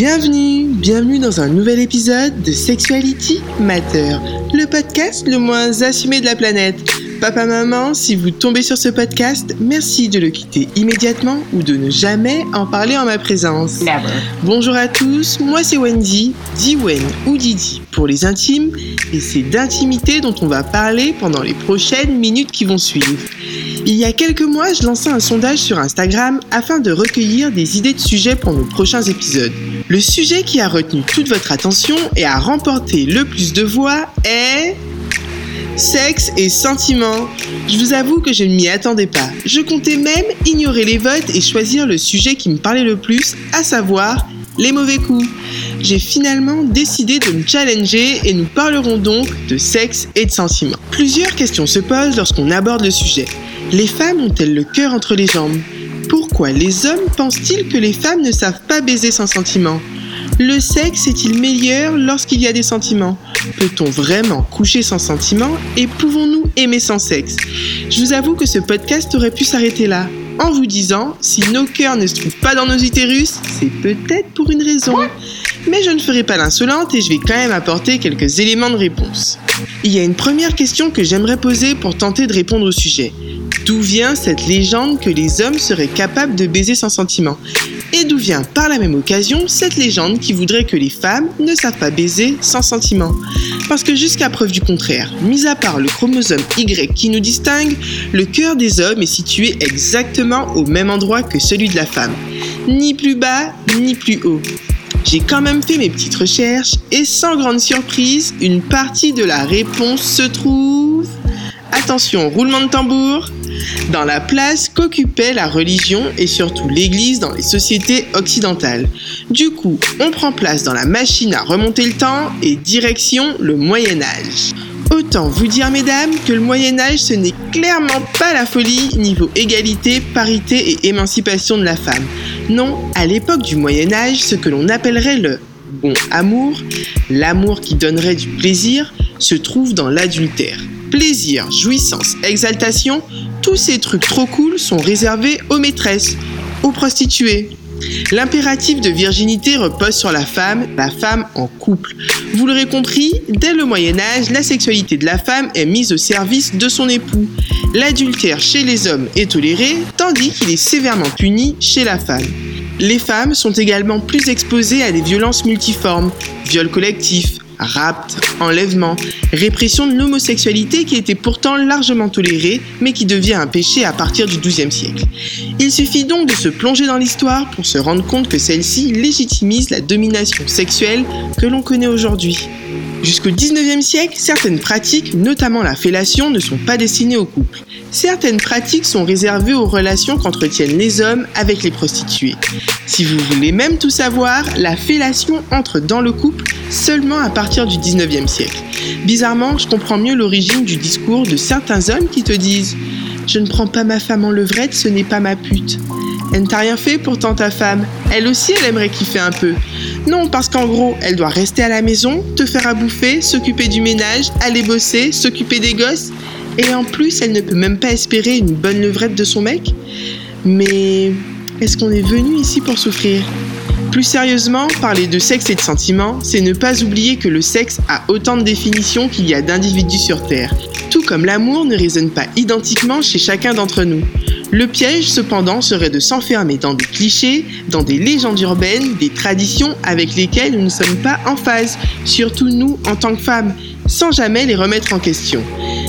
Bienvenue, bienvenue dans un nouvel épisode de Sexuality Matter, le podcast le moins assumé de la planète. Papa, maman, si vous tombez sur ce podcast, merci de le quitter immédiatement ou de ne jamais en parler en ma présence. Never. Bonjour à tous, moi c'est Wendy, Diwen ou Didi pour les intimes, et c'est d'intimité dont on va parler pendant les prochaines minutes qui vont suivre. Il y a quelques mois, je lançais un sondage sur Instagram afin de recueillir des idées de sujets pour nos prochains épisodes. Le sujet qui a retenu toute votre attention et a remporté le plus de voix est sexe et sentiments. Je vous avoue que je ne m'y attendais pas. Je comptais même ignorer les votes et choisir le sujet qui me parlait le plus, à savoir les mauvais coups. J'ai finalement décidé de me challenger et nous parlerons donc de sexe et de sentiments. Plusieurs questions se posent lorsqu'on aborde le sujet. Les femmes ont-elles le cœur entre les jambes? Pourquoi les hommes pensent-ils que les femmes ne savent pas baiser sans sentiments? Le sexe est-il meilleur lorsqu'il y a des sentiments? Peut-on vraiment coucher sans sentiments et pouvons-nous aimer sans sexe? Je vous avoue que ce podcast aurait pu s'arrêter là, en vous disant, si nos cœurs ne se trouvent pas dans nos utérus, c'est peut-être pour une raison. Mais je ne ferai pas l'insolente et je vais quand même apporter quelques éléments de réponse. Il y a une première question que j'aimerais poser pour tenter de répondre au sujet. D'où vient cette légende que les hommes seraient capables de baiser sans sentiment Et d'où vient par la même occasion cette légende qui voudrait que les femmes ne savent pas baiser sans sentiment? Parce que jusqu'à preuve du contraire, mis à part le chromosome Y qui nous distingue, le cœur des hommes est situé exactement au même endroit que celui de la femme. Ni plus bas, ni plus haut. J'ai quand même fait mes petites recherches et sans grande surprise, une partie de la réponse se trouve... Attention, roulement de tambour dans la place qu'occupait la religion et surtout l'Église dans les sociétés occidentales. Du coup, on prend place dans la machine à remonter le temps et direction le Moyen Âge. Autant vous dire, mesdames, que le Moyen Âge, ce n'est clairement pas la folie niveau égalité, parité et émancipation de la femme. Non, à l'époque du Moyen Âge, ce que l'on appellerait le bon amour, l'amour qui donnerait du plaisir, se trouve dans l'adultère. Plaisir, jouissance, exaltation, tous ces trucs trop cool sont réservés aux maîtresses, aux prostituées. L'impératif de virginité repose sur la femme, la femme en couple. Vous l'aurez compris, dès le Moyen Âge, la sexualité de la femme est mise au service de son époux. L'adultère chez les hommes est toléré, tandis qu'il est sévèrement puni chez la femme. Les femmes sont également plus exposées à des violences multiformes, viols collectifs, rapt, enlèvement, répression de l'homosexualité qui était pourtant largement tolérée, mais qui devient un péché à partir du XIIe siècle. Il suffit donc de se plonger dans l'histoire pour se rendre compte que celle-ci légitimise la domination sexuelle que l'on connaît aujourd'hui. Jusqu'au 19e siècle, certaines pratiques, notamment la fellation, ne sont pas destinées aux couples. Certaines pratiques sont réservées aux relations qu'entretiennent les hommes avec les prostituées. Si vous voulez même tout savoir, la fellation entre dans le couple seulement à partir du 19e siècle. Bizarrement, je comprends mieux l'origine du discours de certains hommes qui te disent Je ne prends pas ma femme en levrette, ce n'est pas ma pute. Elle ne t'a rien fait pourtant ta femme. Elle aussi, elle aimerait kiffer un peu. Non, parce qu'en gros, elle doit rester à la maison, te faire à bouffer, s'occuper du ménage, aller bosser, s'occuper des gosses. Et en plus, elle ne peut même pas espérer une bonne levrette de son mec. Mais est-ce qu'on est venu ici pour souffrir? Plus sérieusement, parler de sexe et de sentiments, c'est ne pas oublier que le sexe a autant de définitions qu'il y a d'individus sur Terre, tout comme l'amour ne résonne pas identiquement chez chacun d'entre nous. Le piège, cependant, serait de s'enfermer dans des clichés, dans des légendes urbaines, des traditions avec lesquelles nous ne sommes pas en phase, surtout nous en tant que femmes, sans jamais les remettre en question.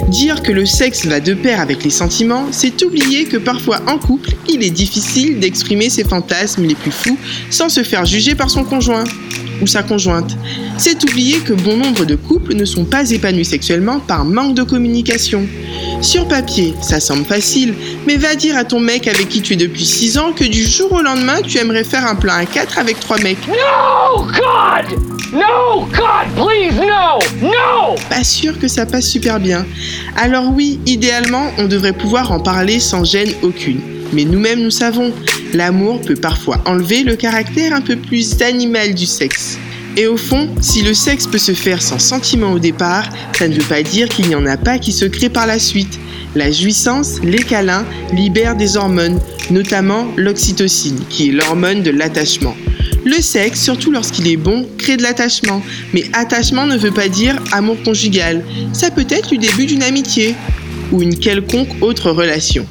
Dire que le sexe va de pair avec les sentiments, c'est oublier que parfois en couple, il est difficile d'exprimer ses fantasmes les plus fous sans se faire juger par son conjoint ou sa conjointe. C'est oublier que bon nombre de couples ne sont pas épanouis sexuellement par manque de communication. Sur papier, ça semble facile, mais va dire à ton mec avec qui tu es depuis 6 ans que du jour au lendemain, tu aimerais faire un plan à 4 avec 3 mecs. No, God! No, God, please, no! No! Pas sûr que ça passe super bien. Alors oui, idéalement, on devrait pouvoir en parler sans gêne aucune. Mais nous-mêmes, nous savons, l'amour peut parfois enlever le caractère un peu plus animal du sexe. Et au fond, si le sexe peut se faire sans sentiment au départ, ça ne veut pas dire qu'il n'y en a pas qui se créent par la suite. La jouissance, les câlins, libèrent des hormones, notamment l'oxytocine, qui est l'hormone de l'attachement. Le sexe, surtout lorsqu'il est bon, crée de l'attachement. Mais attachement ne veut pas dire amour conjugal. Ça peut être le début d'une amitié ou une quelconque autre relation.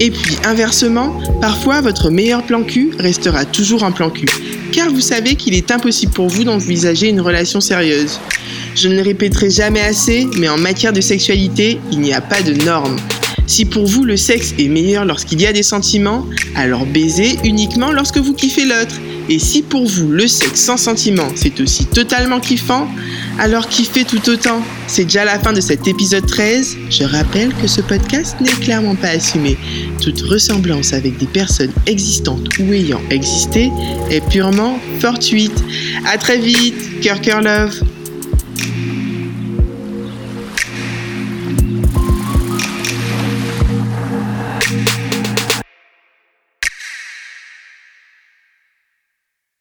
Et puis inversement, parfois votre meilleur plan cul restera toujours un plan cul, car vous savez qu'il est impossible pour vous d'envisager une relation sérieuse. Je ne le répéterai jamais assez, mais en matière de sexualité, il n'y a pas de normes. Si pour vous le sexe est meilleur lorsqu'il y a des sentiments, alors baisez uniquement lorsque vous kiffez l'autre. Et si pour vous le sexe sans sentiment c'est aussi totalement kiffant, alors kiffez tout autant. C'est déjà la fin de cet épisode 13. Je rappelle que ce podcast n'est clairement pas assumé. Toute ressemblance avec des personnes existantes ou ayant existé est purement fortuite. À très vite, cœur cœur love.